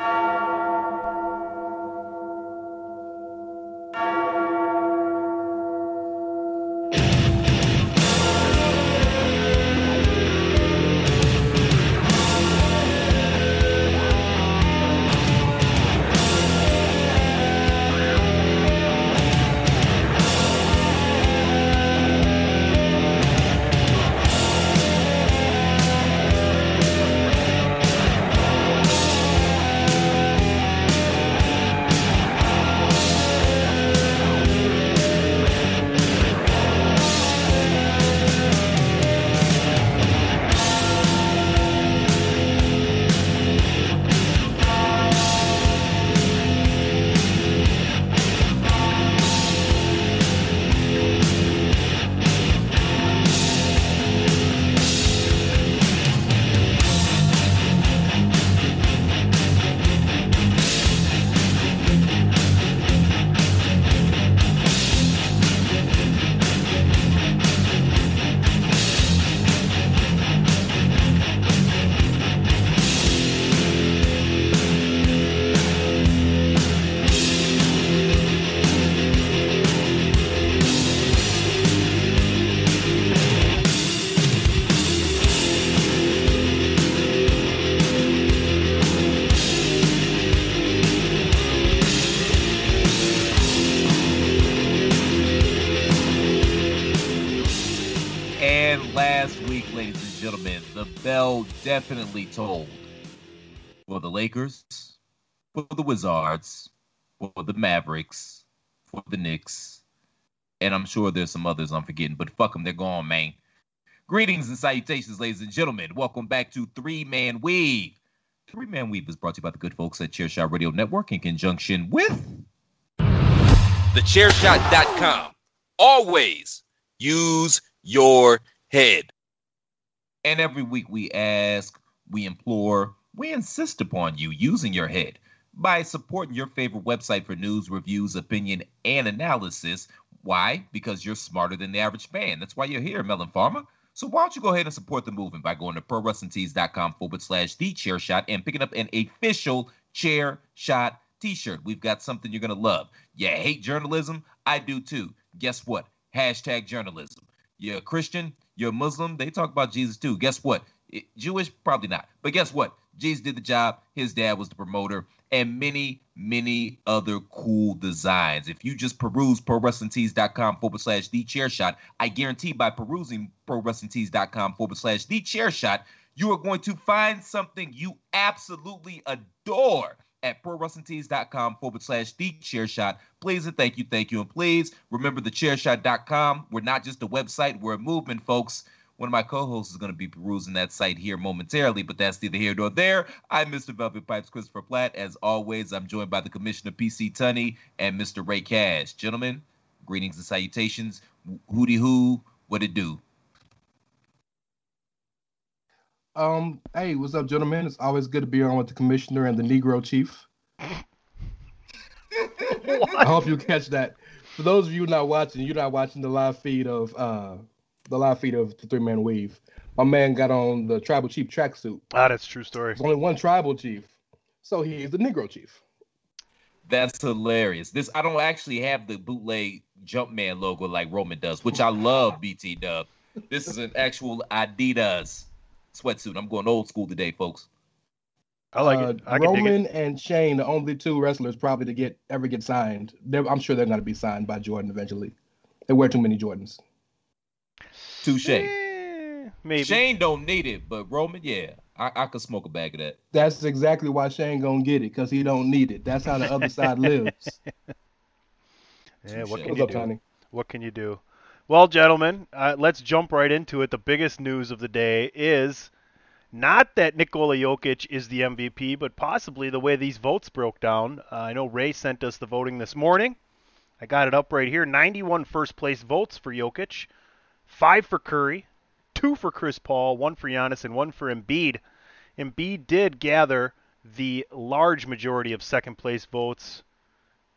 And definitely told for the Lakers, for the Wizards, for the Mavericks, for the Knicks, and I'm sure there's some others I'm forgetting, but fuck them, they're gone, man. Greetings and salutations, ladies and gentlemen. Welcome back to Three Man Weave. Three Man Weave is brought to you by the good folks at Chairshot Radio Network in conjunction with thechairshot.com. Always use your head. And every week we ask, we implore, we insist upon you using your head by supporting your favorite website for news, reviews, opinion, and analysis. Why? Because you're smarter than the average fan. That's why you're here, melon farmer. So why don't you go ahead and support the movement by going to prowrestlingtees.com forward slash the chair shot and picking up an official chair shot t-shirt. We've got something you're gonna love. You hate journalism? I do too. Guess what? Hashtag journalism. You're a Christian, you're Muslim, they talk about Jesus too. Guess what? It, Jewish? Probably not. But guess what? Jesus did the job. His dad was the promoter, and many, many other cool designs. If you just peruse prowrestlingtees.com forward slash the chair shot, I guarantee by perusing prowrestlingtees.com forward slash the chair shot, you are going to find something you absolutely adore at prowrestlingtees.com forward slash the chair shot. Please and thank you, thank you. And please remember the chairshot.com. We're not just a website, we're a movement, folks. One of my co-hosts is going to be perusing that site here momentarily, but that's neither here nor there. I'm Mr. Velvet Pipes Christopher Platt. As always, I'm joined by the Commissioner PC Tunney and Mr. Ray Cash. Gentlemen, greetings and salutations. Hooty hoo, what it do? Um, hey, what's up, gentlemen? It's always good to be on with the commissioner and the Negro chief. I hope you catch that. For those of you not watching, you're not watching the live feed of uh the live feed of the three man weave. My man got on the tribal chief tracksuit. Ah, that's a true story. There's only one tribal chief, so he's the Negro chief. That's hilarious. This I don't actually have the bootleg Jumpman logo like Roman does, which I love. BT Dub. This is an actual Adidas sweatsuit. I'm going old school today, folks. I like Uh, it. I can dig it. Roman and Shane, the only two wrestlers probably to get ever get signed. They're, I'm sure they're going to be signed by Jordan eventually. They wear too many Jordans. Touche. Eh, maybe. Shane don't need it, but Roman, yeah, I, I could smoke a bag of that. That's exactly why Shane gonna get it because he don't need it. That's how the other side lives. Yeah, what can What's you up, do? Tony? What can you do? Well, gentlemen, uh, let's jump right into it. The biggest news of the day is not that Nikola Jokic is the MVP, but possibly the way these votes broke down. Uh, I know Ray sent us the voting this morning. I got it up right here 91 first place votes for Jokic, 5 for Curry, 2 for Chris Paul, 1 for Giannis, and 1 for Embiid. Embiid did gather the large majority of second place votes.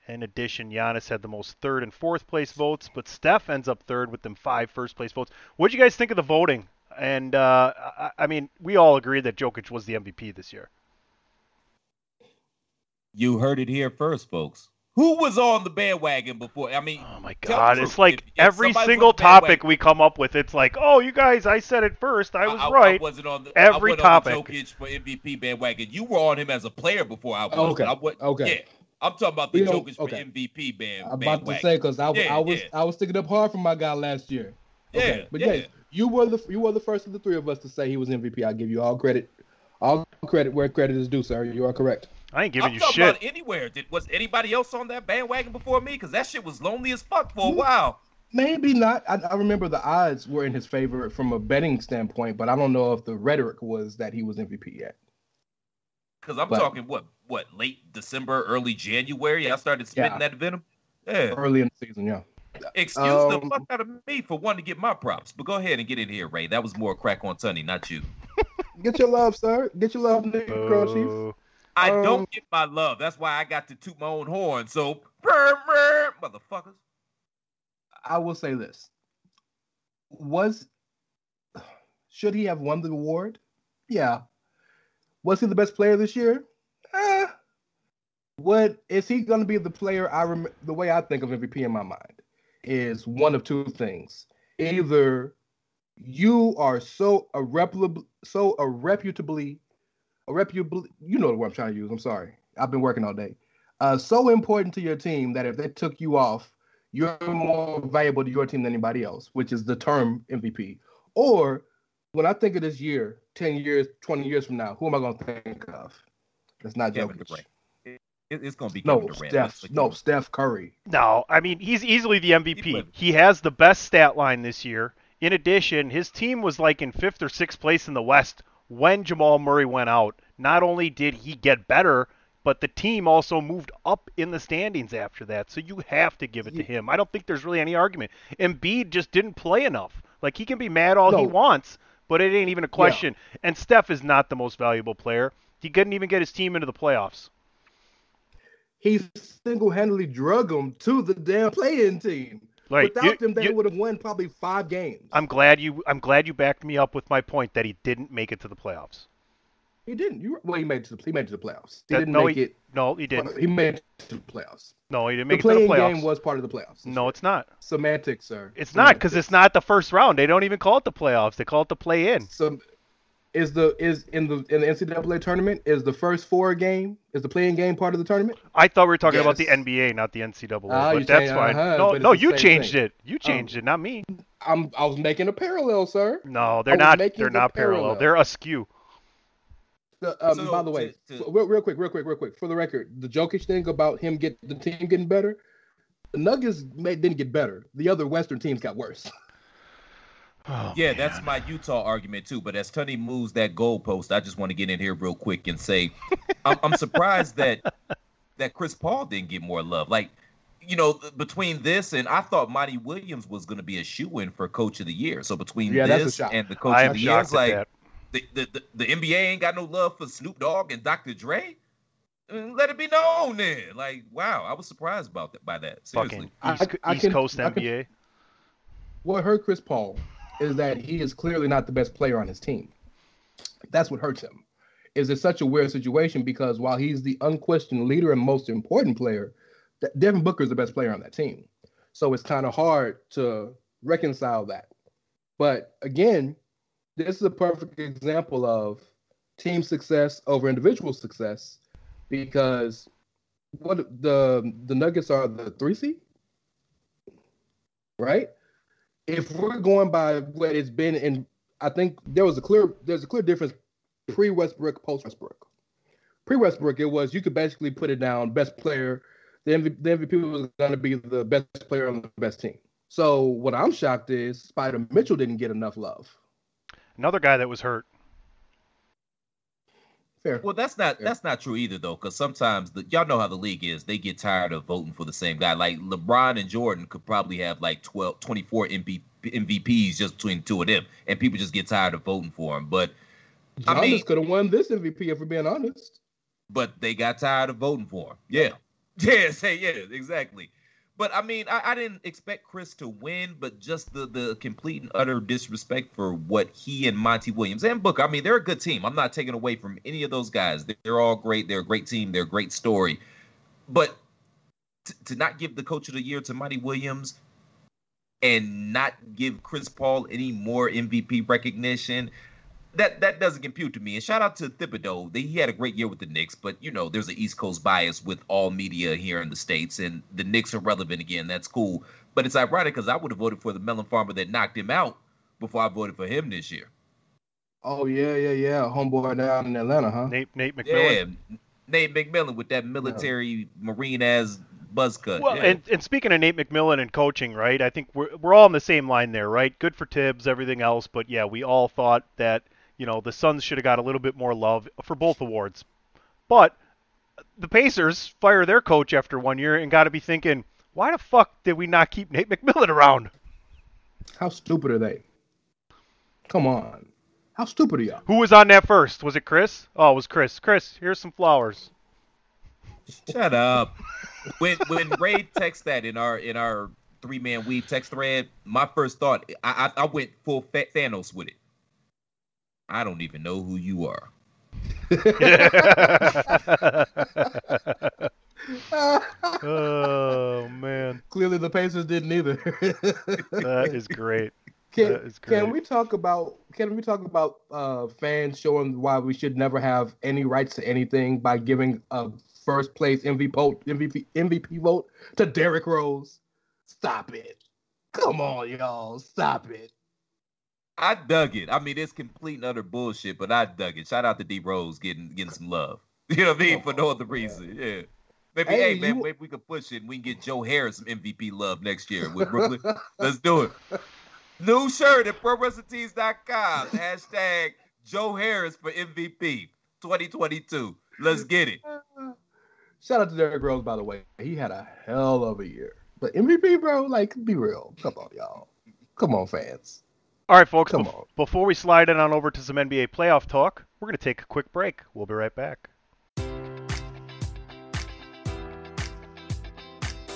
In addition, Giannis had the most third and fourth place votes, but Steph ends up third with them five first place votes. What do you guys think of the voting? And uh, I, I mean, we all agree that Jokic was the MVP this year. You heard it here first, folks. Who was on the bandwagon before? I mean, Oh my God! It's like If- if every single on the bandwagon- topic we come up with, it's like, oh, you guys, I said it first. I was I, right. I wasn't on the Every I wasn't topic. On the Jokic for MVP bandwagon. You were on him as a player before I was. Okay, I wa- okay. Yeah, I'm talking about the We don't- Jokic okay. for MVP band. I'm about to say because I, Yeah, I was yeah. I was sticking up hard for my guy last year. Okay, Yeah, but yeah. yes, you were the you were the first of the three of us to say he was MVP. I give you all credit, all credit where credit is due, sir. You are correct. I ain't giving I'm you talking shit. about anywhere. Did was anybody else on that bandwagon before me? Because that shit was lonely as fuck for a while. Maybe not. I, I remember the odds were in his favor from a betting standpoint, but I don't know if the rhetoric was that he was MVP yet. Because I'm But- talking what what late December, early January. I started spitting Yeah. that venom. Yeah. Early in the season, yeah. Excuse the Um, fuck out of me for wanting to get my props. But go ahead and get in here, Ray. That was more crack on Tunney, not you. Get your love, sir. Get your love, Negro Chief. I Um, don't get my love. That's why I got to toot my own horn. So, brr, brr, motherfuckers. I will say this: was should he have won the award? Yeah. Was he the best player this year? What is he going to be the player? I rem- the way I think of MVP in my mind is one of two things: either you are so irreparably, so irreputably, irreputably, you know the word I'm trying to use. I'm sorry, I've been working all day. Uh, so important to your team that if they took you off, you're more valuable to your team than anybody else, which is the term MVP. Or when I think of this year, 10 years, 20 years from now, who am I going to think of? That's not Jokic. Durant. It- it's going to be No, Kevin Durant. Steph. Let's No. Steph Curry. No, I mean he's easily the MVP. played- He has the best stat line this year. In addition, his team was like in fifth or sixth place in the West when Jamal Murray went out. Not only did he get better, but the team also moved up in the standings after that. So you have to give it to him. I don't think there's really any argument. Embiid just didn't play enough. Like he can be mad all he wants, but it ain't even a question. And Steph is not the most valuable player. He couldn't even get his team into the playoffs. He single-handedly drug them to the damn playing team. Like Without you- them, they you- would have won probably five games. I'm glad you I'm glad you backed me up with my point that he didn't make it to the playoffs. he didn't. You well, he made it to the, he made it to the playoffs. He That- didn't no, make he, it. No, he didn't. He made it to the playoffs. No, he didn't The make it to the playoffs. game was part of the playoffs. no, it's not. semantics, sir. It's not because it's not the first round. They don't even call it the playoffs. They call it the play-in. So, is the is in the in the NCAA tournament is the first four game is the playing game part of the tournament? I thought we were talking about the NBA, not the NCAA. Ah, you but that's fine. uh-huh, no, but no, you changed thing. it. You changed it, not me. I'm I was making a parallel, sir. No, they're not. making They're the not parallel. parallel. They're askew. The, um, So, by the way, to- to- real, real quick, real quick, real quick, for the record, the Jokic thing about him get the team getting better, the Nuggets made, didn't get better. The other Western teams got worse. Oh, Yeah, man. that's my Utah argument too. But as Tunney moves that goalpost, I just want to get in here real quick and say, I'm, I'm surprised that that Chris Paul didn't get more love. Like, you know, between this and I thought Monty Williams was going to be a shoe in for Coach of the Year. So between Yeah, this and the Coach I of the Year, it's like the, the, the the NBA ain't got no love for Snoop Dogg and Dr. Dre. Mm, let it be known then. Like, wow, I was surprised about that by that. Seriously. Fucking East, I, I East can, Coast NBA. Can, what hurt Chris Paul is that he is clearly not the best player on his team. That's what hurts him. Is it such a weird situation because while he's the unquestioned leader and most important player, Devin Booker is the best player on that team. So it's kind of hard to reconcile that. But again, this is a perfect example of team success over individual success because what the the Nuggets are the three seed, right? If we're going by what it's been and I think there was a clear there's a clear difference pre Westbrook, post Westbrook. Pre Westbrook, it was you could basically put it down best player. The MVP, the MVP was going to be the best player on the best team. So what I'm shocked is Spida Mitchell didn't get enough love. Another guy that was hurt. Fair. Well, that's not Fair. that's not true either, though, because sometimes the, y'all know how the league is. They get tired of voting for the same guy. Like LeBron and Jordan could probably have like 12, 24 MVP, MVPs just between the two of them, and people just get tired of voting for him. But Giannis I mean, could have won this MVP if we're being honest. But they got tired of voting for him. Yeah, yeah, say yeah, exactly. But I mean, I, I, didn't expect Chris to win, but just the the complete and utter disrespect for what he and Monty Williams and Booker. I mean, they're a good team. I'm not taking away from any of those guys. They're all great. They're a great team. They're a great story. But t- to not give the coach of the year to Monty Williams and not give Chris Paul any more MVP recognition, that that doesn't compute to me. And shout out to Thibodeau. He had a great year with the Knicks, but you know, there's an East Coast bias with all media here in the States, and the Knicks are relevant again. That's cool. But it's ironic because I would have voted for the melon farmer that knocked him out before I voted for him this year. Oh yeah, yeah, yeah. Homeboy down in Atlanta, huh? Nate Nate McMillan. Yeah, Nate McMillan with that military yeah. marine as buzz cut. Well, yeah. and, and speaking of Nate McMillan and coaching, right? I think we're we're all on the same line there, right? Good for Thibs, everything else, but yeah, we all thought that you know, the Suns should have got a little bit more love for both awards. But the Pacers fire their coach after one year and got to be thinking, why the fuck did we not keep Nate McMillan around? How stupid are they? Come on. How stupid are y'all? Who was on that first? Was it Chris? Oh, it was Chris. Chris, here's some flowers. Shut up. when when Ray texted that in our in our three man weave text thread, my first thought I I, I went full Thanos with it. I don't even know who you are. oh man! Clearly, the Pacers didn't either. that is great. Can, that is great. can we talk about can we talk about uh, fans showing why we should never have any rights to anything by giving a first place MVP MVP MVP vote to Derrick Rose? Stop it! Come on, y'all, stop it! I dug it. I mean, it's complete and utter bullshit, but I dug it. Shout out to D Rose getting getting some love. You know what I mean? For no other reason. Yeah. Maybe, hey, hey man, you... maybe we can push it and we can get Joe Harris some MVP love next year with Brooklyn. Let's do it. New shirt at ProWrestlingTees.com. Hashtag Joe Harris for MVP 2022. Let's get it. Shout out to Derrick Rose, by the way. He had a hell of a year. But MVP, bro, like, be real. Come on, y'all. Come on, fans. All right, folks. before we slide in on over to some NBA playoff talk, we're going to take a quick break. We'll be right back.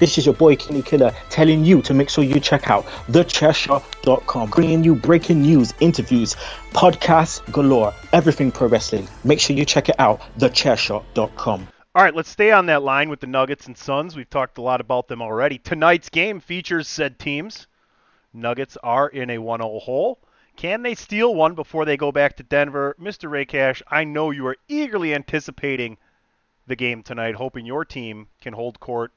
This is your boy Kenny Killer telling you to make sure you check out thechairshot.com, bringing you breaking news, interviews, podcasts galore, everything pro wrestling. Make sure you check it out, thechairshot.com. All right, let's stay on that line with the Nuggets and Suns. We've talked a lot about them already. Tonight's game features said teams. Nuggets are in a 1 0 hole. Can they steal one before they go back to Denver? Mr. Ray Cash, I know you are eagerly anticipating the game tonight, hoping your team can hold court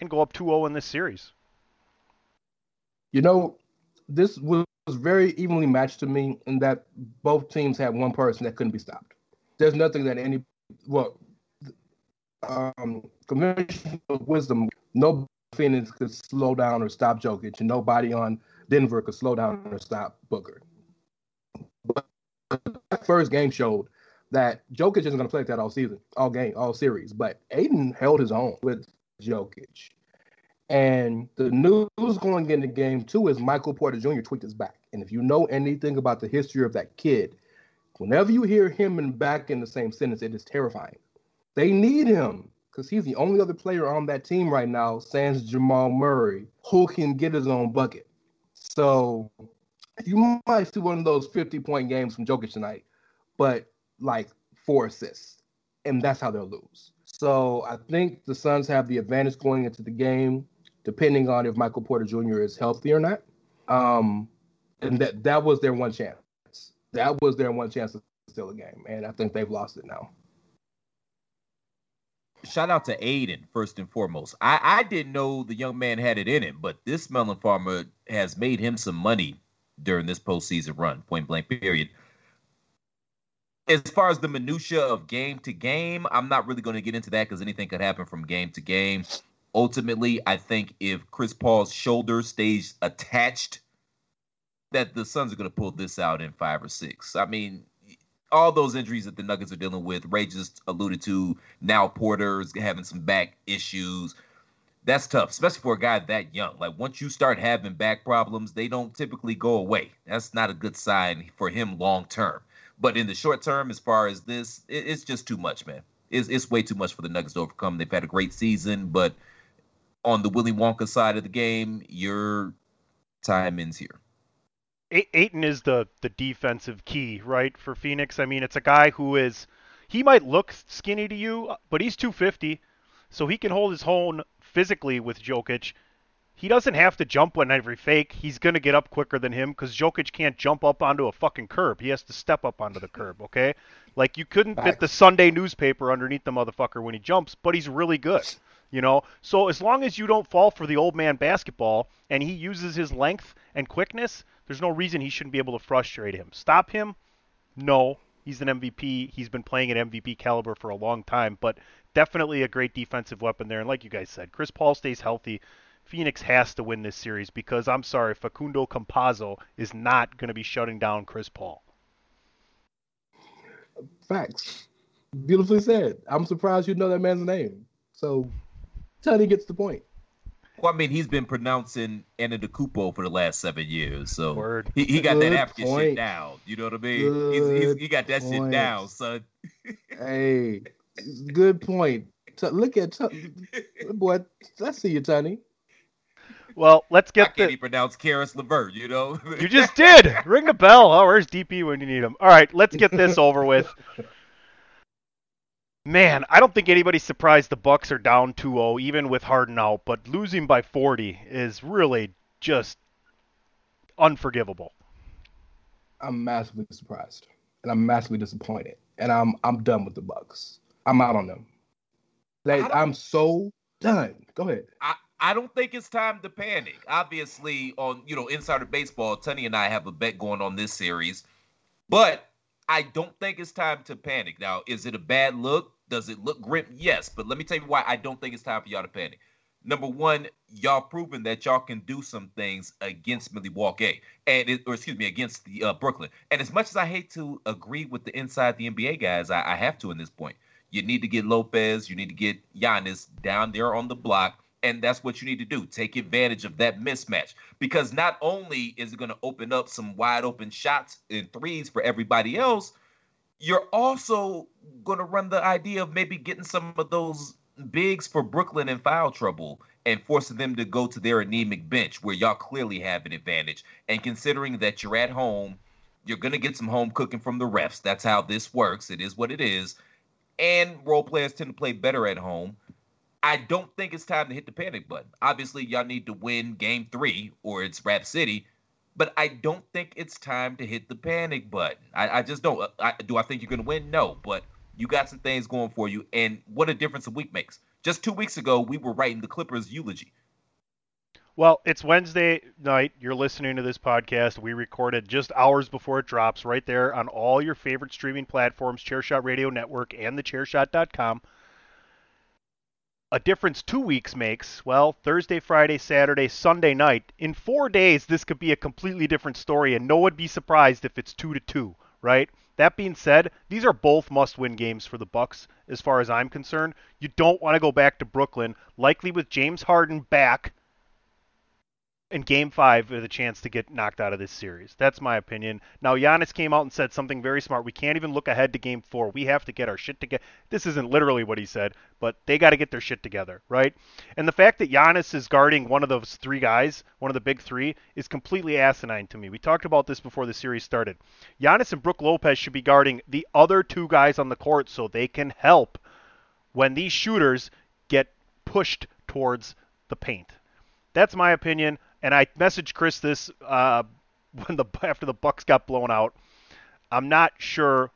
and go up 2-0 in this series. You know, this was very evenly matched to me in that both teams had one person that couldn't be stopped. There's nothing that any well um conventional wisdom, no Phoenix could slow down or stop Jokic, and nobody on Denver could slow down or stop Booker. But that first game showed that Jokic isn't going to play like that all season, all game, all series. But Ayton held his own with Jokic. And the news going into game two is Michael Porter Jr. tweaked his back. And if you know anything about the history of that kid, whenever you hear him and back in the same sentence, it is terrifying. They need him because he's the only other player on that team right now, sans Jamal Murray, who can get his own bucket. So you might see one of those 50 point games from Jokic tonight, but like four assists. And that's how they'll lose. So I think the Suns have the advantage going into the game, depending on if Michael Porter Jr. is healthy or not. Um, and that that was their one chance. That was their one chance to steal a game, and I think they've lost it now. Shout out to Ayton first and foremost. I, I didn't know the young man had it in him, but this melon farmer has made him some money during this postseason run, point blank period as far as the minutia of game to game, I'm not really going to get into that because anything could happen from game to game. Ultimately, I think if Chris Paul's shoulder stays attached, that the Suns are going to pull this out in five or six. I mean, all those injuries that the Nuggets are dealing with, Ray just alluded to. Now Porter's having some back issues. That's tough, especially for a guy that young. Like once you start having back problems, they don't typically go away. That's not a good sign for him long term. But in the short term, as far as this, it, it's just too much, man. It's, it's way too much for the Nuggets to overcome. They've had a great season, but on the Willy Wonka side of the game, your time ends here. Ayton is the the defensive key, right, for Phoenix. I mean, it's a guy who is he might look skinny to you, but he's 250, so he can hold his own physically with Jokic he doesn't have to jump on every fake. He's going to get up quicker than him because Jokic can't jump up onto a fucking curb. He has to step up onto the curb, okay? Like, you couldn't Facts. fit the Sunday newspaper underneath the motherfucker when he jumps, but he's really good, you know? So as long as you don't fall for the old man basketball and he uses his length and quickness, there's no reason he shouldn't be able to frustrate him. Stop him? No. He's an MVP. He's been playing at MVP caliber for a long time, but definitely a great defensive weapon there. And like you guys said, Chris Paul stays healthy Phoenix has to win this series because I'm sorry, Facundo Campazzo is not going to be shutting down Chris Paul. Facts. Beautifully said. I'm surprised you know that man's name. So Tony gets the point. Well, I mean, he's been pronouncing Antetokounmpo for the last seven years, so Word. he, he got Good that African point. shit down. You know what I mean? He's, he's, he got that point. shit down, son. hey, good point. Look at boy. Let's see you, Tony. Well, let's get. I can't the... even pronounce Caris LeVert. You know. you just did. Ring the bell. Oh, where's DP when you need him? All right, let's get this over with. Man, I don't think anybody's surprised the Bucks are down 2-0, even with Harden out. But losing by 40 is really just unforgivable. I'm massively surprised, and I'm massively disappointed, and I'm I'm done with the Bucks. I'm out on them. Like, I'm so done. Go ahead. I, I don't think it's time to panic. Obviously, on you know Insider Baseball, Tony and I have a bet going on this series, but I don't think it's time to panic. Now, is it a bad look? Does it look grim? Yes, but let me tell you why I don't think it's time for y'all to panic. Number one, y'all proven that y'all can do some things against Milwaukee, and it, or excuse me, against the uh, Brooklyn. And as much as I hate to agree with the inside the NBA guys, I, I have to in this point. You need to get Lopez, you need to get Giannis down there on the block And that's what you need to do. Take advantage of that mismatch. Because not only is it going to open up some wide open shots and threes for everybody else, you're also going to run the idea of maybe getting some of those bigs for Brooklyn in foul trouble and forcing them to go to their anemic bench where y'all clearly have an advantage. And considering that you're at home, you're going to get some home cooking from the refs. That's how this works. It is what it is. And role players tend to play better at home. I don't think it's time to hit the panic button. Obviously, y'all need to win game three or it's Rap City, but I don't think it's time to hit the panic button. I, I just don't. Uh, I, do I think you're going to win? No, but you got some things going for you. And what a difference a week makes. Just two weeks ago, we were writing the Clippers' eulogy. Well, it's Wednesday night. You're listening to this podcast. We recorded just hours before it drops right there on all your favorite streaming platforms, Chairshot Radio Network and the Chairshot.com a difference two weeks makes, well, Thursday, Friday, Saturday, Sunday night, in four days, this could be a completely different story, and no one would be surprised if it's two to two, right? That being said, these are both must-win games for the Bucks, as far as I'm concerned. You don't want to go back to Brooklyn, likely with James Harden back in game five with a chance to get knocked out of this series. That's my opinion. Now, Giannis came out and said something very smart. We can't even look ahead to game four. We have to get our shit together. This isn't literally what he said, but they got to get their shit together, right? And the fact that Giannis is guarding one of those three guys, one of the big three, is completely asinine to me. We talked about this before the series started. Giannis and Brook Lopez should be guarding the other two guys on the court so they can help when these shooters get pushed towards the paint. That's my opinion and I messaged Chris this uh, when the after the Bucks got blown out. I'm not sure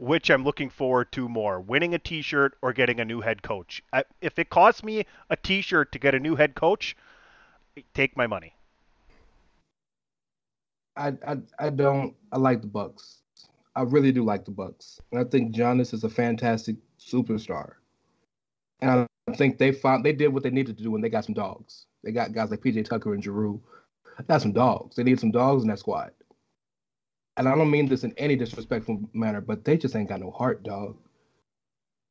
which I'm looking forward to more: winning a T-shirt or getting a new head coach. I, if it costs me a T-shirt to get a new head coach, take my money. I I, I don't. I like the Bucks. I really do like the Bucks, and I think Giannis is a fantastic superstar. And I think they found they did what they needed to do when they got some dogs. They got guys like PJ Tucker and Jrue. Got some dogs. They need some dogs in that squad. And I don't mean this in any disrespectful manner, but they just ain't got no heart, dog.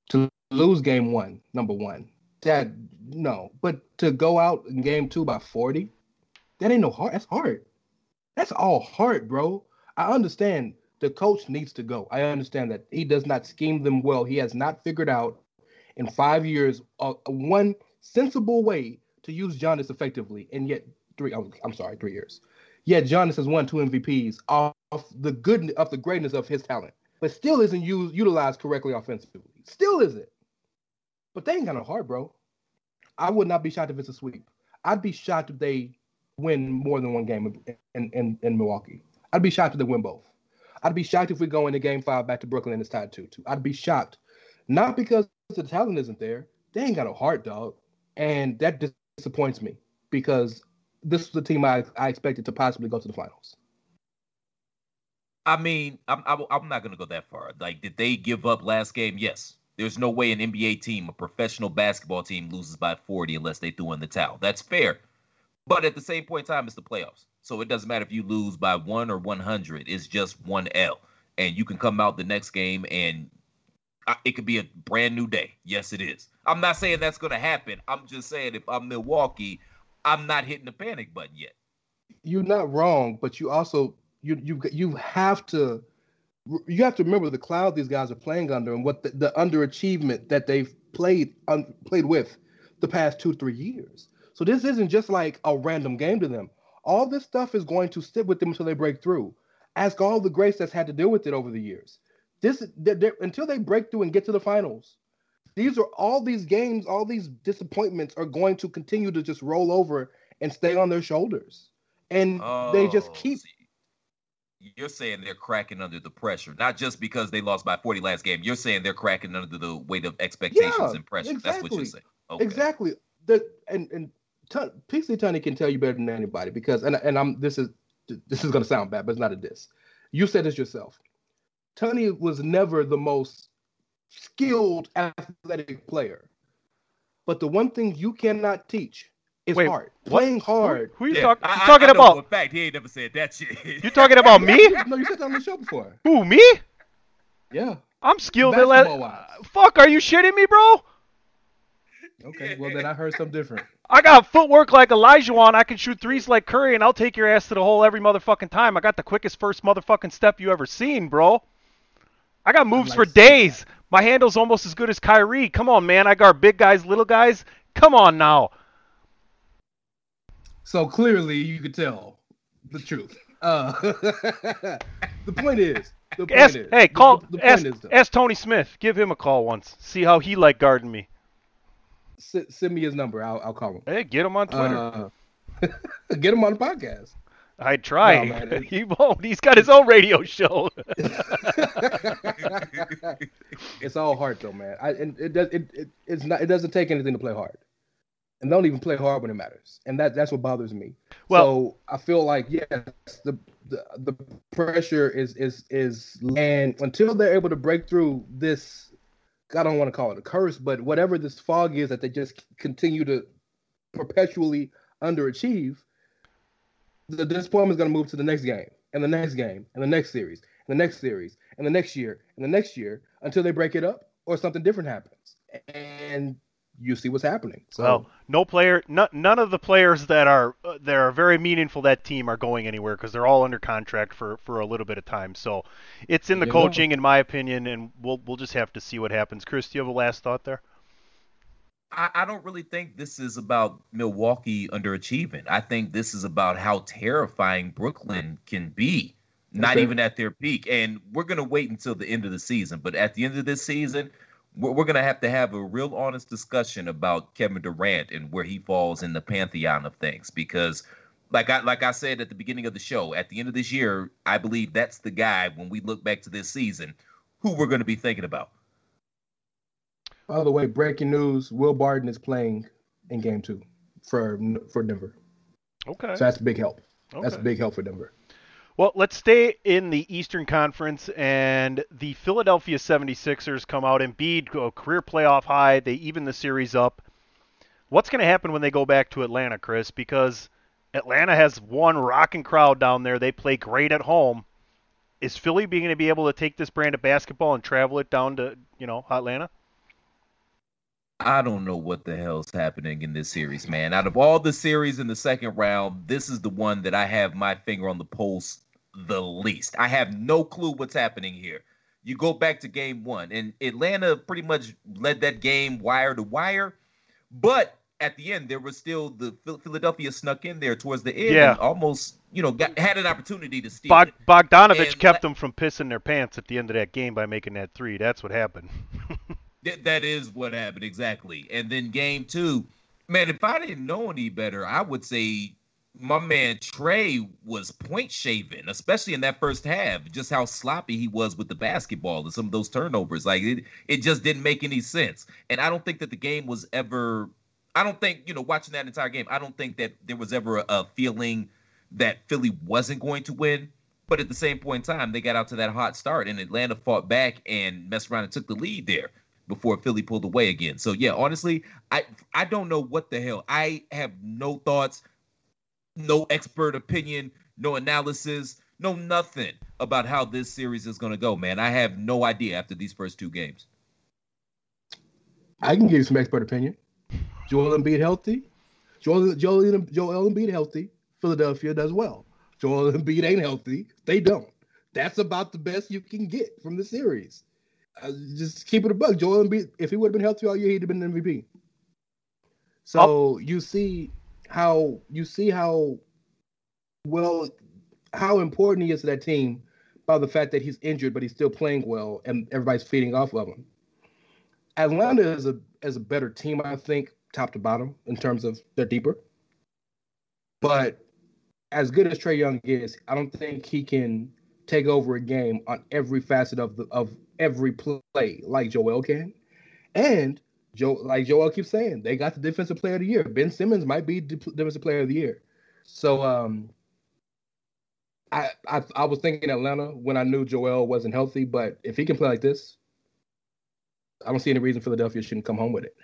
To lose game one, number one, that no. But to go out in game two by 40, that ain't no heart. That's heart. That's all heart, bro. I understand the coach needs to go. I understand that he does not scheme them well. He has not figured out in five years uh, one sensible way to use Giannis effectively, and yet three. Oh, I'm sorry, three years. Yet Giannis has won two MVPs off the good of the greatness of his talent, but still isn't used utilized correctly offensively. Still isn't. But they ain't got no heart, bro. I would not be shocked if it's a sweep. I'd be shocked if they win more than one game in, in, in Milwaukee. I'd be shocked if they win both. I'd be shocked if we go into game five back to Brooklyn and it's tied 2 2. I'd be shocked. Not because the talent isn't there. They ain't got a heart, dog. And that disappoints me because this was the team I, I expected to possibly go to the finals. I mean, I'm I'm not gonna go that far. Like, did they give up last game? Yes. There's no way an NBA team, a professional basketball team, loses by 40 unless they threw in the towel. That's fair. But at the same point in time, it's the playoffs. So it doesn't matter if you lose by one or 100. It's just one L. And you can come out the next game and it could be a brand new day. Yes, it is. I'm not saying that's going to happen. I'm just saying if I'm Milwaukee, I'm not hitting the panic button yet. You're not wrong, but you also you you you have to you have to remember the cloud these guys are playing under and what the, the underachievement that they've played um, played with the past two three years. So this isn't just like a random game to them. All this stuff is going to sit with them until they break through. Ask all the greats that's had to deal with it over the years. This they're, they're, until they break through and get to the finals. These are all these games, all these disappointments are going to continue to just roll over and stay on their shoulders, and oh, they just keep. You're saying they're cracking under the pressure, not just because they lost by 40 last game. You're saying they're cracking under the weight of expectations yeah, and pressure. Exactly. That's what you're saying. Okay. Exactly. The and and T- Pixie Tunney can tell you better than anybody because and and I'm this is this is gonna sound bad, but it's not a diss. You said this yourself. Tunney was never the most skilled athletic player. But the one thing you cannot teach is Wait, hard. What? Playing hard. Who, who you yeah, talk, I, talking I about? For fact, he ain't never said that shit. You talking about me? no, you said that on the show before. Who, me? Yeah. I'm skilled at la- Fuck, are you shitting me, bro? Okay, well then I heard something different. I got footwork like Elijah I can shoot threes like Curry, and I'll take your ass to the hole every motherfucking time. I got the quickest first motherfucking step you ever seen, bro. I got moves for days. My handle's almost as good as Kyrie. Come on, man. I guard big guys, little guys. Come on now. So clearly, you could tell the truth. Uh, the point is, the point ask, is, hey, call, the, the ask, is, ask Tony Smith. Give him a call once. See how he like guarding me. S- send me his number. I'll, I'll call him. Hey, get him on Twitter. Uh, get him on the podcast. I'd try. No, man, he won't. He's got his own radio show. it's all hard though, man. I, and it does. It, it it's not. It doesn't take anything to play hard, and don't even play hard when it matters. And that that's what bothers me. Well, so I feel like yes, the the, the pressure is is is and until they're able to break through this. I don't want to call it a curse, but whatever this fog is that they just continue to perpetually underachieve the disappointment is going to move to the next game and the next game and the next series and the next series and the next year and the next year until they break it up or something different happens. And you see what's happening. So well, no player, no, none of the players that are uh, that are very meaningful that team are going anywhere because they're all under contract for, for a little bit of time. So it's in the coaching, in my opinion, and we'll we'll just have to see what happens. Chris, do you have a last thought there? I, I don't really think this is about Milwaukee underachieving. I think this is about how terrifying Brooklyn can be, not okay. even at their peak. And we're going to wait until the end of the season. But at the end of this season, we're, we're going to have to have a real honest discussion about Kevin Durant and where he falls in the pantheon of things. Because, like I like I said at the beginning of the show, at the end of this year, I believe that's the guy when we look back to this season who we're going to be thinking about. By the way, breaking news: Will Barton is playing in Game Two for for Denver. Okay, so that's a big help. Okay. That's a big help for Denver. Well, let's stay in the Eastern Conference, and the Philadelphia 76ers come out and beat a career playoff high. They even the series up. What's going to happen when they go back to Atlanta, Chris? Because Atlanta has one rocking crowd down there. They play great at home. Is Philly being going to be able to take this brand of basketball and travel it down to you know Atlanta? I don't know what the hell's happening in this series, man. Out of all the series in the second round, this is the one that I have my finger on the pulse the least. I have no clue what's happening here. You go back to game one, and Atlanta pretty much led that game wire to wire. But at the end, there was still the Philadelphia snuck in there towards the end yeah. and almost, you know, got, had an opportunity to steal. Bog- Bogdanovich kept them from pissing their pants at the end of that game by making that three. That's what happened. Th- that is what happened exactly. And then game two, man, if I didn't know any better, I would say my man Trae was point shaving, especially in that first half. Just how sloppy he was with the basketball and some of those turnovers. Like it, it just didn't make any sense. And I don't think that the game was ever. I don't think you know watching that entire game. I don't think that there was ever a, a feeling that Philly wasn't going to win. But at the same point in time, they got out to that hot start, and Atlanta fought back and messed around and took the lead there before Philly pulled away again. So yeah, honestly, I I don't know what the hell. I have no thoughts, no expert opinion, no analysis, no nothing about how this series is going to go, man. I have no idea after these first two games. I can give you some expert opinion. Joel Embiid healthy. Joel Joel Joel Embiid healthy. Philadelphia does well. Joel Embiid ain't healthy. They don't. That's about the best you can get from the series. Just keep it a bug. Joel Embiid, if he would have been healthy all year, he'd have been an MVP. So oh. you see how you see how well how important he is to that team by the fact that he's injured, but he's still playing well, and everybody's feeding off of him. Atlanta is a is a better team, I think, top to bottom in terms of they're deeper. But as good as Trae Young is, I don't think he can take over a game on every facet of the of every play like Joel can. And Joe, like Joel keeps saying, they got the defensive player of the year. Ben Simmons might be defensive player of the year. So um, I, I I was thinking Atlanta when I knew Joel wasn't healthy, but if he can play like this, I don't see any reason Philadelphia shouldn't come home with it.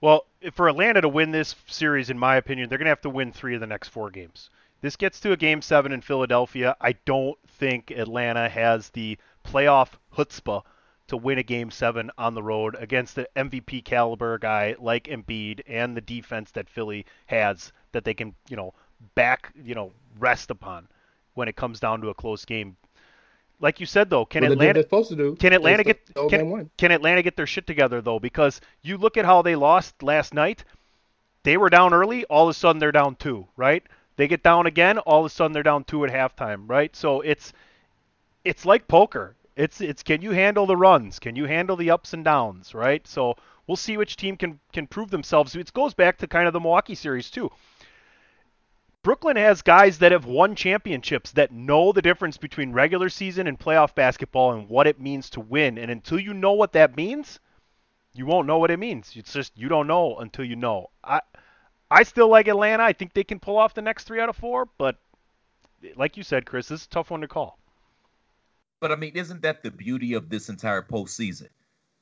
Well, for Atlanta to win this series, in my opinion, they're going to have to win three of the next four games. This gets to a game seven in Philadelphia. I don't think Atlanta has the playoff chutzpah to win a game seven on the road against the MVP caliber guy like Embiid and the defense that Philly has that they can, you know, back, you know, rest upon when it comes down to a close game. Like you said though, can did Atlanta supposed to do. can Atlanta get can, can Atlanta get their shit together though? Because you look at how they lost last night. They were down early. All of a sudden they're down two. Right? They get down again. All of a sudden they're down two at halftime. Right? So it's it's like poker. It's it's can you handle the runs? Can you handle the ups and downs? Right? So we'll see which team can can prove themselves. It goes back to kind of the Milwaukee series too. Brooklyn has guys that have won championships that know the difference between regular season and playoff basketball and what it means to win. And until you know what that means, you won't know what it means. It's just you don't know until you know. I I still like Atlanta. I think they can pull off the next three out of four, but like you said, Chris, this is a tough one to call. But I mean, isn't that the beauty of this entire postseason?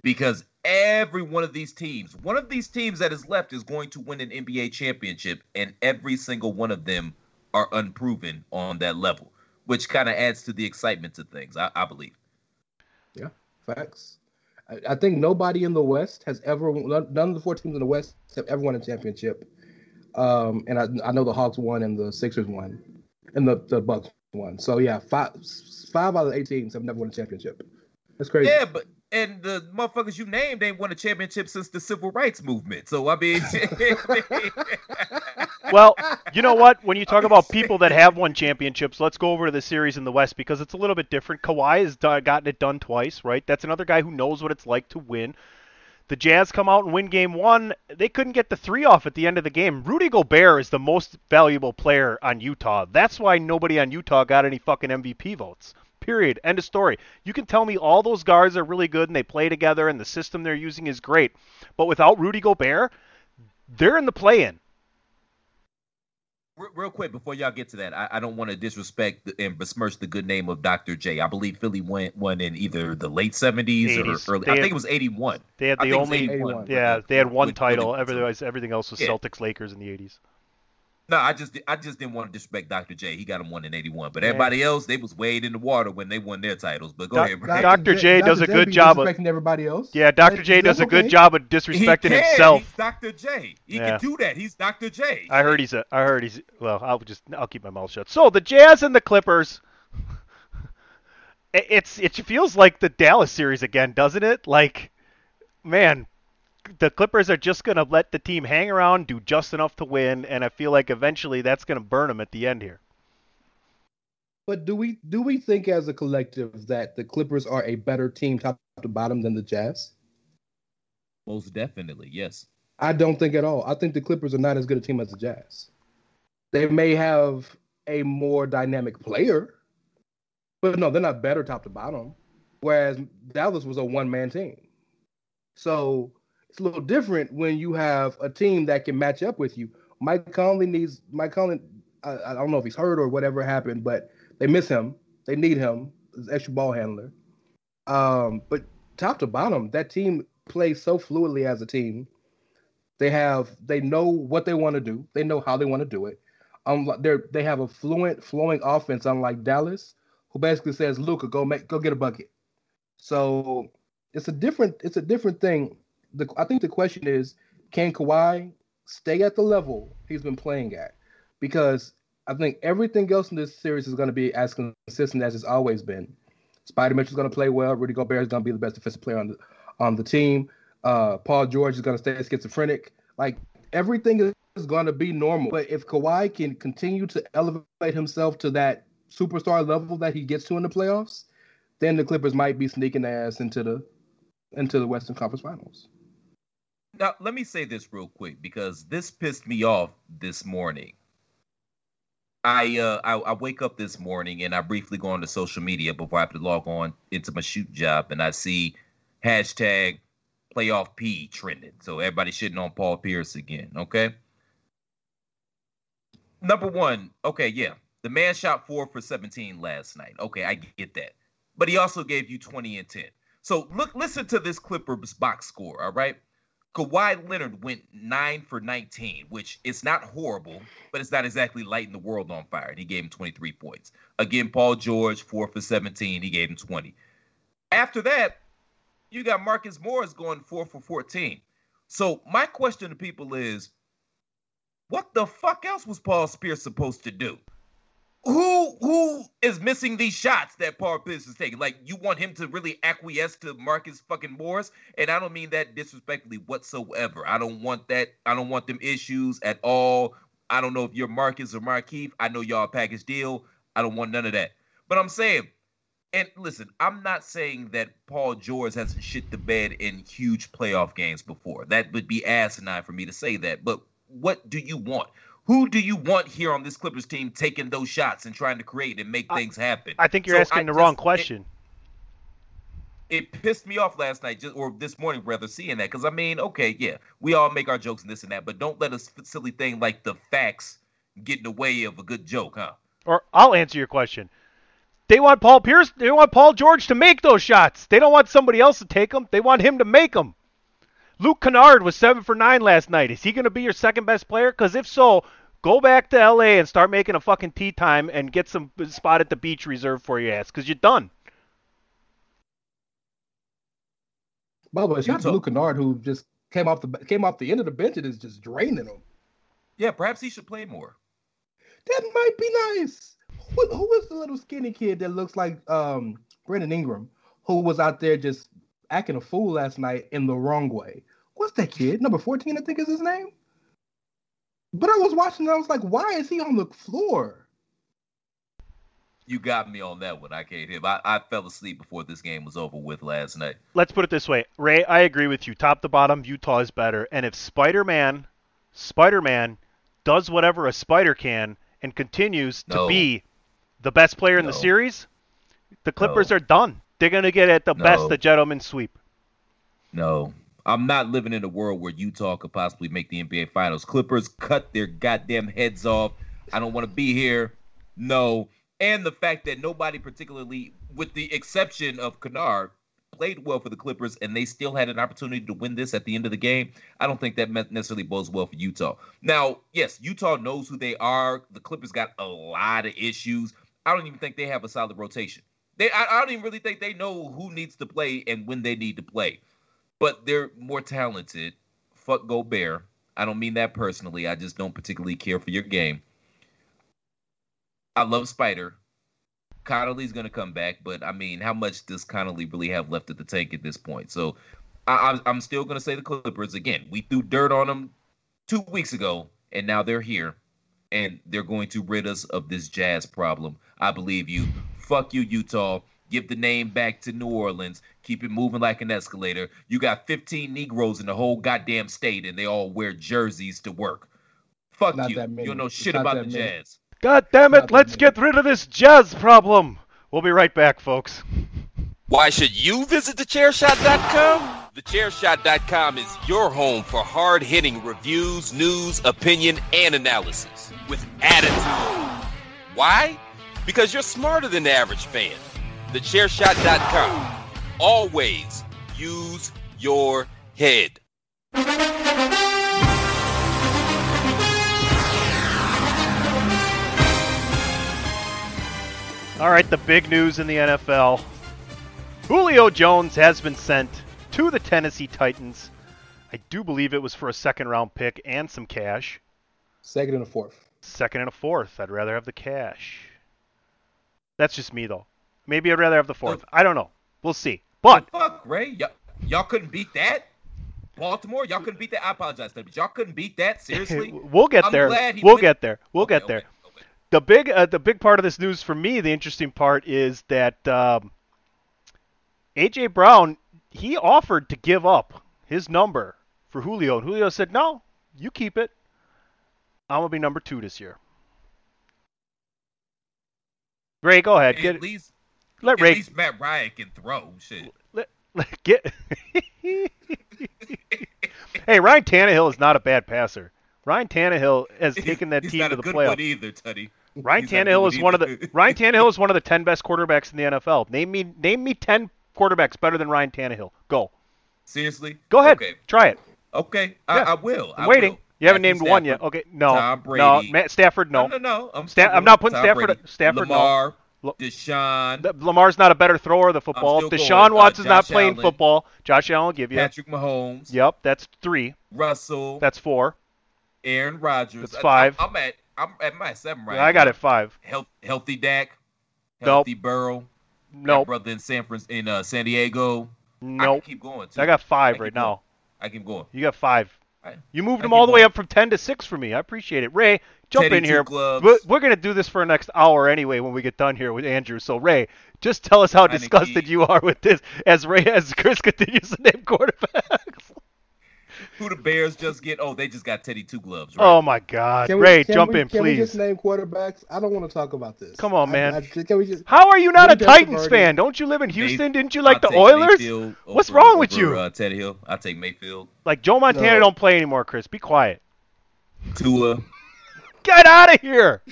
Because every one of these teams, one of these teams that is left is going to win an NBA championship, and every single one of them are unproven on that level, which kind of adds to the excitement to things, I, I believe. Yeah, facts. I, I think nobody in the West has ever none none of the four teams in the West have ever won a championship. Um, and I, I know the Hawks won and the Sixers won, and the, the Bucks won. So yeah, five five out of the eight teams have never won a championship. That's crazy. Yeah, but and the motherfuckers you named ain't won a championship since the civil rights movement. So I mean, Well, you know what? When you talk about people that have won championships, let's go over to the series in the West because it's a little bit different. Kawhi has done, gotten it done twice, right? That's another guy who knows what it's like to win. The Jazz come out and win game one. They couldn't get the three off at the end of the game. Rudy Gobert is the most valuable player on Utah. That's why nobody on Utah got any fucking MVP votes. Period. End of story. You can tell me all those guards are really good and they play together and the system they're using is great. But without Rudy Gobert, they're in the play in. Re- Real quick before y'all get to that, I, I don't want to disrespect and besmirch the good name of Dr. J. I believe Philly went won in either the late seventies 80s. or early. I think it was eighty one. They had the think it was only 81. yeah, they had one With- title. Otherwise, everything else was Yeah. Celtics Lakers in the 80s. No, I just I just didn't want to disrespect Dr. J. He got him one in eighty one, but Yeah. everybody else they was weighed in the water when they won their titles. But go Doc- ahead, Doc- Dr. J does a good job of- disrespecting everybody else. Yeah, Dr. J does a good okay. job of He disrespecting can. himself. He's Dr. J. He Yeah. can do that. He's Dr. J. I heard he's a. I heard he's. Well, I'll just. I'll keep my mouth shut. So the Jazz and the Clippers. It's. It feels like the Dallas series again, doesn't it? Like, man, the Clippers are just gonna let the team hang around, do just enough to win, and I feel like eventually that's gonna burn them at the end here. But do we do we think as a collective that the Clippers are a better team top to bottom than the Jazz? Most definitely, yes. I don't think at all. I think the Clippers are not as good a team as the Jazz. They may have a more dynamic player, but no, they're not better top to bottom. Whereas Dallas was a one man team. So it's a little different when you have a team that can match up with you. Mike Conley needs Mike Conley. I, I don't know if he's hurt or whatever happened, but they miss him. They need him as extra ball handler. Um, but top to bottom, that team plays so fluidly as a team. They have they know what they want to do. They know how they want to do it. Um, they're they have a fluent, flowing offense, unlike Dallas, who basically says, "Luka, go make go get a bucket." So it's a different it's a different thing. The I think the question is, can Kawhi stay at the level he's been playing at? Because I think everything else in this series is going to be as consistent as it's always been. Spida Mitchell's going to play well. Rudy Gobert is going to be the best defensive player on the on the team. Uh, Paul George is going to stay schizophrenic. Like everything is, going to be normal. But if Kawhi can continue to elevate himself to that superstar level that he gets to in the playoffs, then the Clippers might be sneaking ass into the into the Western Conference Finals. Now, let me say this real quick because this pissed me off this morning. I uh I, I wake up this morning and I briefly go on to social media before I have to log on into my shoot job and I see hashtag playoff P trending. So everybody shitting on Paul Pierce again. Okay. Number one, okay, yeah. The man shot four for 17 last night. Okay, I get that. But he also gave you 20 and 10. So look, listen to this Clippers box score, all right? Kawhi Leonard went nine for 19, which is not horrible, but it's not exactly lighting the world on fire. And he gave him 23 points. Again, Paul George, four for 17. He gave him 20. After that, you got Marcus Morris going four for 14. So my question to people is, what the fuck else was Paul Pierce supposed to do? Who who is missing these shots that Paul Pierce is taking? Like you want him to really acquiesce to Marcus fucking Morris, and I don't mean that disrespectfully whatsoever. I don't want that. I don't want them issues at all. I don't know if you're Marcus or Markieff. I know y'all package deal. I don't want none of that. But I'm saying, and listen, I'm not saying that Paul George hasn't shit the bed in huge playoff games before. That would be asinine for me to say that. But what do you want? Who do you want here on this Clippers team taking those shots and trying to create and make I- things happen? I think you're So asking I the wrong question. It, it pissed me off last night, just or this morning rather, seeing that because I mean, okay, yeah, we all make our jokes and this and that, but don't let a silly thing like the facts get in the way of a good joke, huh? Or I'll answer your question. They want Paul Pierce. They want Paul George to make those shots. They don't want somebody else to take them. They want him to make them. Luke Kennard was seven for nine last night. Is he going to be your second best player? Because if so, go back to L.A. and start making a fucking tea time and get some spot at the beach reserved for your ass. Because you're done. By the way, shout out to Luke Kennard, who just came off the came off the end of the bench and is just draining them. Yeah, perhaps he should play more. That might be nice. Who, who is the little skinny kid that looks like um Brandon Ingram, who was out there just acting a fool last night in the wrong way? What's that kid? Number 14, I think is his name. But I was watching and I was like, why is he on the floor? You got me on that one. I can't hit. I, I fell asleep before this game was over with last night. Let's put it this way, Ray. I agree with you. Top to bottom, Utah is better. And if Spider-Man, Spider-Man, does whatever a spider can and continues to be the best player in the series, the Clippers No. are done. They're gonna get at the best No. the gentleman sweep. No, I'm not living in a world where Utah could possibly make the NBA Finals. Clippers cut their goddamn heads off. I don't want to be here. No. And the fact that nobody, particularly with the exception of Kennard, played well for the Clippers and they still had an opportunity to win this at the end of the game, I don't think that necessarily bodes well for Utah. Now, yes, Utah knows who they are. The Clippers got a lot of issues. I don't even think they have a solid rotation. They, I, I don't even really think they know who needs to play and when they need to play but they're more talented. Fuck Gobert. I don't mean that personally. I just don't particularly care for your game. I love Spider. Conley's gonna come back, but I mean, how much does Connolly really have left at the tank at this point? So, I, I'm, I'm still gonna say the Clippers again. We threw dirt on them two weeks ago, and now they're here, and they're going to rid us of this Jazz problem. I believe you. Fuck you, Utah. Give the name back to New Orleans. Keep it moving like an escalator. You got 15 Negroes in the whole goddamn state, and they all wear jerseys to work. Fuck Not you. You don't know shit not about the many. Jazz. God damn it! Let's many. get rid of this jazz problem. We'll be right back, folks. Why should you visit thechairshot.com? Thechairshot.com is your home for hard hitting reviews, news, opinion, and analysis with attitude. Why? Because you're smarter than the average fan. Thechairshot.com. Always use your head. All right, the big news in the NFL. Julio Jones has been sent to the Tennessee Titans. I do believe it was for a second round pick and some cash. Second and a fourth. Second and a fourth. I'd rather have the cash. That's just me, though. Maybe I'd rather have the fourth. I don't know. We'll see. But Fuck, Ray. Y'all, y'all couldn't beat that? Baltimore, y'all couldn't beat that? I apologize, but y'all couldn't beat that? Seriously? we'll get I'm there. We'll went- get there. We'll Okay, get there. okay, okay. the big uh, the big part of this news for me, the interesting part is that um, AJ Brown he offered to give up his number for Julio, and Julio said, "No, you keep it. I'm gonna be number two this year." Ray, go ahead. At Get least, let at Ray least Matt Ryan can throw. Shit. let, let- get. hey, Ryan Tannehill is not a bad passer. Ryan Tannehill has taken that He's team not to the playoffs. either, Teddy. Ryan He's not a good Tannehill is one of the Ryan Tannehill is one of the ten best quarterbacks in the NFL. Name me name me ten quarterbacks better than Ryan Tannehill. Go. Seriously? Go ahead. Okay. Try it. Okay. I, Yeah. I will. I'm I waiting. will. You haven't Matthew named one yet. Okay. No. Tom no. Matt Stafford. No. No, no, no. I'm, Sta- I'm not putting Tom Stafford- Brady. Stafford, no. Lamar. Deshaun, Th- Lamar's not a better thrower of the football. Deshaun Uh, Watson's not playing Allen. football. Josh Allen will give you. Patrick Mahomes, Yep, that's three. Russell, That's four. Aaron Rodgers. That's five. I'm, I'm at I'm at my seven right. Now. I got it five. Health, healthy Dak, Nope. healthy Burrow. My Nope. brother in San Fran in uh, San Diego. I can keep going. Too. I got five keep right going. now. I keep going. You got five. I- You moved I them all the way up from ten to six for me. I appreciate it. Ray, jump Teddy in here. Gloves. We're, we're gonna do this for the next hour anyway when we get done here with Andrew. So Ray, just tell us how disgusted you are with this as Ray as Chris continues to name quarterbacks. Who the Bears just get? Oh, they just got Teddy Two Gloves. Right? Oh my God, Can we- Ray, can jump we- in, Can we just name quarterbacks? I don't want to talk about this. Come on, man. I- can we just? How are you not a Let me just Titans fan? Don't you live in Houston? Didn't you I'll like the Oilers? Mayfield What's over- wrong with over, you? Uh, Teddy Hill. I'll take Mayfield. Like Joe Montana No. don't play anymore, Chris. Be quiet. Tua. Get out of here.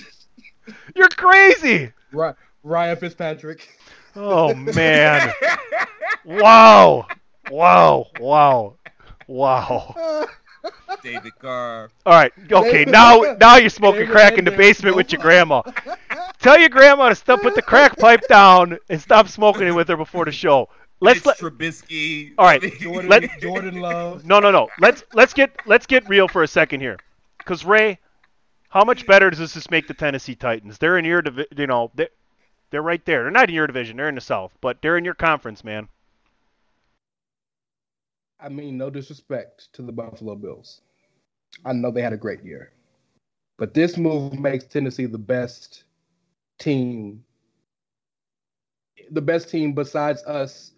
You're crazy. Ry- Ryan Fitzpatrick. Oh man. Wow. Wow. Wow. Wow. David Carr. All right. Okay. David- Now, now you're smoking David crack in the Hendricks, basement with your grandma. Tell your grandma to stop, put the crack pipe down, and stop smoking it with her before the show. Let's let. Trubisky. All right, Jordan, Let- Jordan Love. No, no, no. Let's let's get let's get real for a second here, because Ray, how much better does this just make the Tennessee Titans? They're in your division. you know they're, they're right there. They're not in your division. They're in the South, but they're in your conference, man. I mean, no disrespect to the Buffalo Bills. I know they had a great year. But this move makes Tennessee the best team, the best team besides us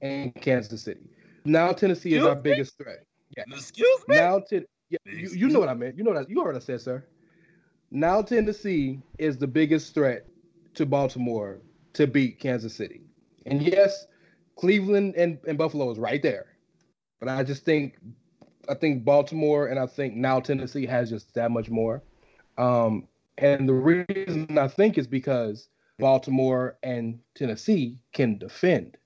and Kansas City. Now Tennessee is our me? biggest threat. Yeah. Excuse me. Now, ten, yeah, you, you know what I meant. You know what I, you know what I said, sir. Now Tennessee is the biggest threat to Baltimore to beat Kansas City. And yes, Cleveland and, and Buffalo is right there. But I just think I think Baltimore and I think now Tennessee has just that much more. Um, and the reason I think is because Baltimore and Tennessee can defend.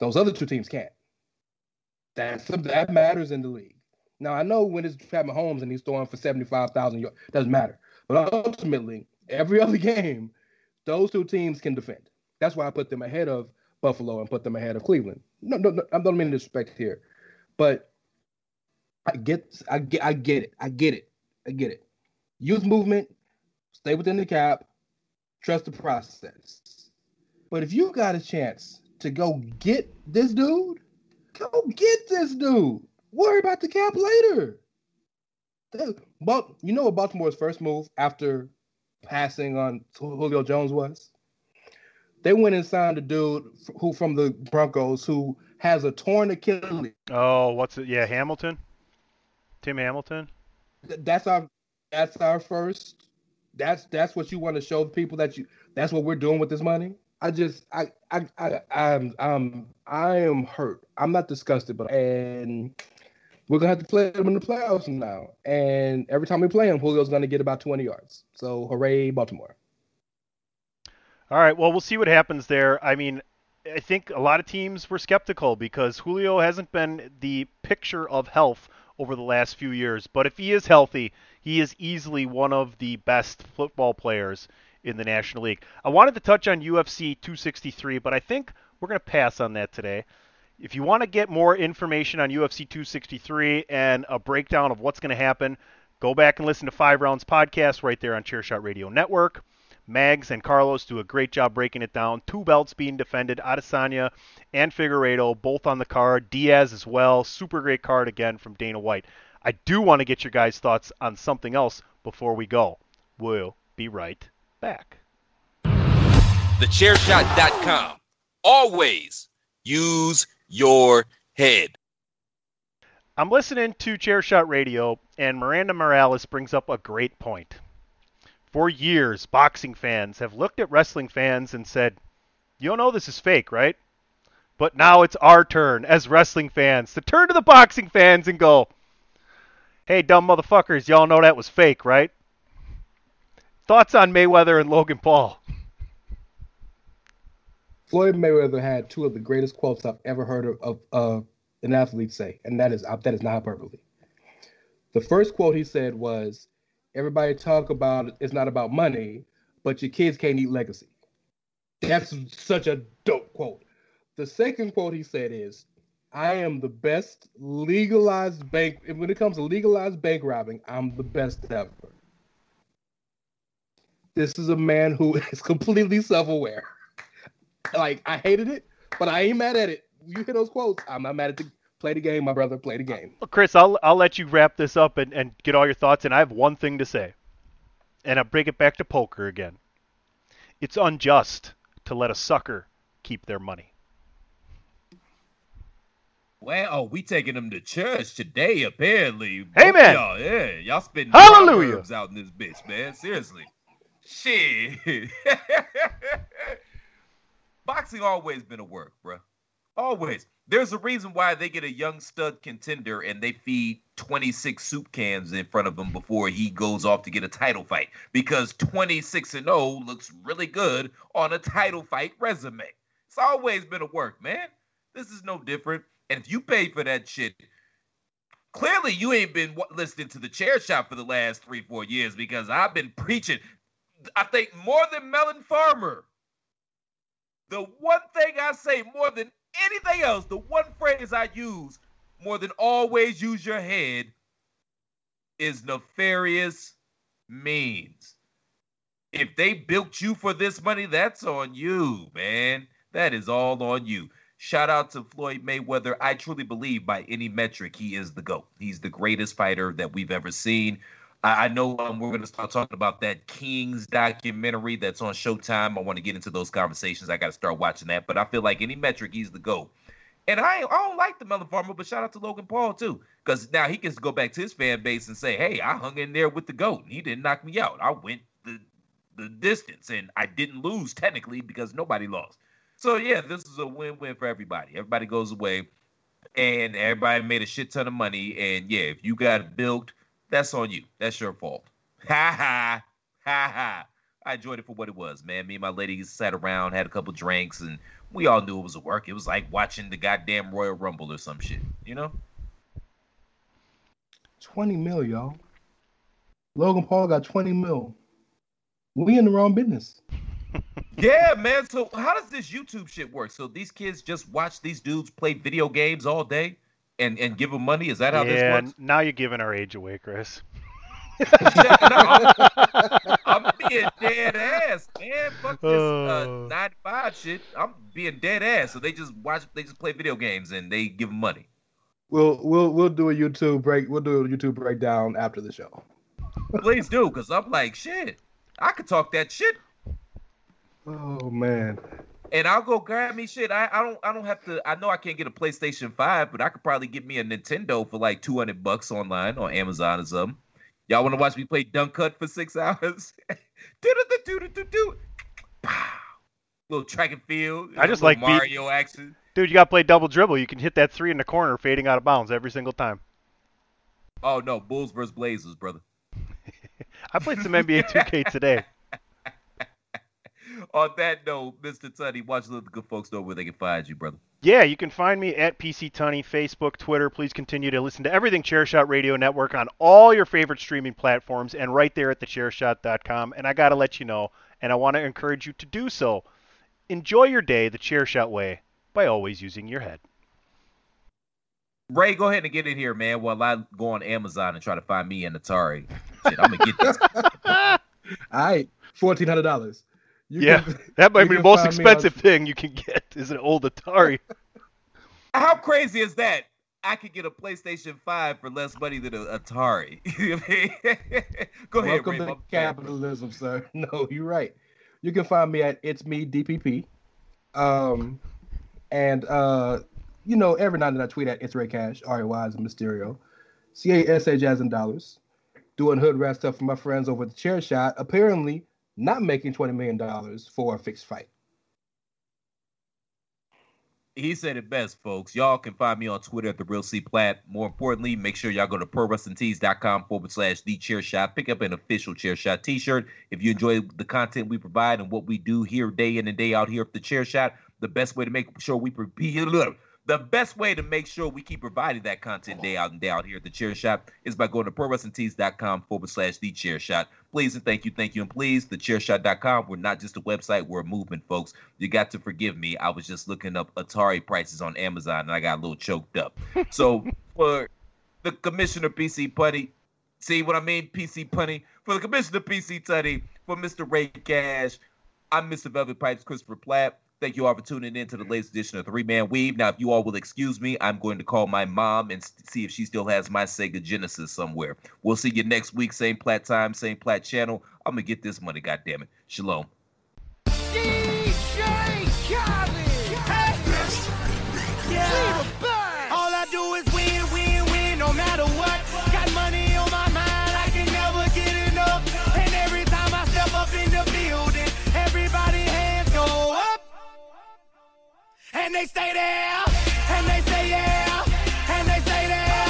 Those other two teams can't. That's that matters in the league. Now I know when it's Pat Mahomes and he's throwing for seventy five thousand yards, doesn't matter. But ultimately, every other game, those two teams can defend. That's why I put them ahead of Buffalo and put them ahead of Cleveland. No, no, no I don't mean disrespect here, but I get, I get, I get it, I get it, I get it. Youth movement, stay within the cap, trust the process. But if you got a chance to go get this dude, go get this dude. Worry about the cap later. But you know what Baltimore's first move after passing on Julio Jones was? They went and signed a dude who from the Broncos who has a torn Achilles. Oh, what's it? Yeah, Hamilton. Tim Hamilton. That's our that's our first. That's that's what you want to show the people that you. That's what we're doing with this money. I just I I I I'm I'm I am hurt. I'm not disgusted, but and we're gonna have to play them in the playoffs now. And every time we play him, Julio's gonna get about 20 yards. So hooray, Baltimore. All right. Well, we'll see what happens there. I mean, I think a lot of teams were skeptical because Julio hasn't been the picture of health over the last few years. But if he is healthy, he is easily one of the best football players in the National League. I wanted to touch on UFC 263, but I think we're going to pass on that today. If you want to get more information on UFC 263 and a breakdown of what's going to happen, go back and listen to Five Rounds podcast right there on Chairshot Radio Network. Mags and Carlos do a great job breaking it down. Two belts being defended, Adesanya and Figueiredo, both on the card. Diaz as well. Super great card again from Dana White. I do want to get your guys' thoughts on something else before we go. We'll be right back. TheChairShot.com. Always use your head. I'm listening to Chairshot Radio, and Miranda Morales brings up a great point. For years, boxing fans have looked at wrestling fans and said, You know this is fake, right? But now it's our turn as wrestling fans to turn to the boxing fans and go, Hey, dumb motherfuckers, y'all know that was fake, right? Thoughts on Mayweather and Logan Paul? Floyd Mayweather had two of the greatest quotes I've ever heard of, of uh, an athlete say, and that is that is not hyperbole. The first quote he said was, "Everybody talk about it's not about money, but your kids can't eat legacy." That's such a dope quote. The second quote he said is, I am the best legalized bank. When it comes to legalized bank robbing, I'm the best ever. This is a man who is completely self aware. like, I hated it, but I ain't mad at it. You hear those quotes, I'm not mad at the play the game, my brother. Play the game. Well, Chris, I'll, I'll let you wrap this up and, and get all your thoughts, and I have one thing to say. And I'll bring it back to poker again. It's unjust to let a sucker keep their money. Well, oh, we taking them to church today, apparently. Amen. Y'all, yeah, y'all spending Hallelujah. proverbs out in this bitch, man. Seriously. Shit. Boxing always been a work, bruh. Always. There's a reason why they get a young stud contender and they feed 26 soup cans in front of him before he goes off to get a title fight. Because 26 and 0 looks really good on a title fight resume. It's always been a work, man. This is no different. And if you pay for that shit, clearly you ain't been listening to the chair shot for the last three, four years because I've been preaching, I think, more than Melon Farmer. The one thing I say more than anything else, the one phrase I use more than always use your head is nefarious means. If they built you for this money, that's on you, man. That is all on you. Shout out to Floyd Mayweather. I truly believe by any metric, he is the GOAT. He's the greatest fighter that we've ever seen. I, I know um, we're going to start talking about that Kings documentary that's on Showtime. I want to get into those conversations. I got to start watching that. But I feel like any metric, he's the GOAT. And I, I don't like the Melon Farmer, but shout out to Logan Paul too, because now he can go back to his fan base and say, "Hey, I hung in there with the goat, and he didn't knock me out. I went the the distance, and I didn't lose technically because nobody lost." So yeah, this is a win-win for everybody. Everybody goes away, and everybody made a shit ton of money. And yeah, if you got bilked, that's on you. That's your fault. Ha ha ha ha. I enjoyed it for what it was, man. Me and my lady sat around, had a couple drinks, and we all knew it was a work. It was like watching the goddamn Royal Rumble or some shit, you know? 20 mil, y'all. Logan Paul got 20 mil. We in the wrong business. Yeah, man. So how does this YouTube shit work? So these kids just watch these dudes play video games all day and and give them money? Is that how yeah, this works? now you're giving our age away, Chris. I'm being dead ass, man. Fuck this uh, Oh. 95 shit. I'm being dead ass. So they just watch, they just play video games and they give them money. We'll we'll we'll do a YouTube break. We'll do a YouTube breakdown after the show. Please do, because I'm like, shit, I could talk that shit Oh man. And I'll go grab me shit. I, I don't I don't have to I know I can't get a PlayStation 5, but I could probably get me a Nintendo for like 200 bucks online on Amazon or something. Y'all want to watch me play Duck Hunt for six hours? do do do do do do. Pow. Little track and field. I just like beat- Mario action. Dude, you got to play double dribble. You can hit that three in the corner, fading out of bounds every single time. Oh no, Bulls versus Blazers, brother. I played some NBA 2K today. on that note, Mr. Tunney, watch the good folks know where they can find you, brother? Yeah, you can find me at PC Tunney, Facebook, Twitter. Please continue to listen to everything Chairshot Radio Network on all your favorite streaming platforms and right there at thechairshot.com. And I got to let you know, and I want to encourage you to do so. Enjoy your day the Chairshot way by always using your head. Ray, go ahead and get in here, man, while I go on Amazon and try to find me an Atari. Shit, I'm going to get this. all right, $1,400. You yeah, can, that might be the most expensive on... thing you can get is an old Atari. How crazy is that? I could get a PlayStation 5 for less money than an Atari. Go ahead, Welcome Ray, to capitalism, sir. No, you're right. You can find me at It's Me DPP. Um, and, uh, you know, every night that I tweet at It's Ray Cash, R-A-Y is Mysterio, C-A-S-H as in dollars, doing hood rat stuff for my friends over at The Chair Shot. Apparently, not making twenty million dollars for a fixed fight. He said it best, folks. Y'all can find me on Twitter at the Real C Plat. More importantly, make sure y'all go to prowrestlingtees.com forward slash the chair shot. Pick up an official chair shot t-shirt. If you enjoy the content we provide and what we do here day in and day out here at the chair shot, the best way to make sure we pre- the best way to make sure we keep providing that content day out and day out here at the Chair Shot is by going to prowrestlingtees.com forward slash the chair shot. Please and thank you, thank you, and please. the Thechairshot.com. We're not just a website, we're a movement, folks. You got to forgive me. I was just looking up Atari prices on Amazon and I got a little choked up. so for the Commissioner PC Putty, see what I mean? PC Putty. For the Commissioner PC Tutty, for Mr. Ray Cash, I'm Mr. Velvet Pipes, Christopher Platt. Thank you all for tuning in to the latest edition of Three Man Weave. Now, if you all will excuse me, I'm going to call my mom and see if she still has my Sega Genesis somewhere. We'll see you next week, same plat time, same plat channel. I'm gonna get this money, goddammit. Shalom. And they stay there, and they say yeah, and they stay there.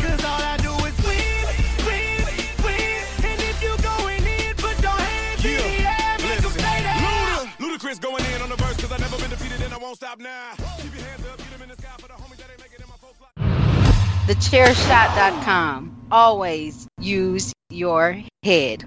Cause all I do is win, win, win. And if you going in, put your hands in the air, make 'em stay there. Luda, Ludacris going in on the verse cause I never been defeated and I won't stop now. Keep your hands up, get them in the sky for the homies that ain't making it, my folks like- Thechairshot.com. Always use your head.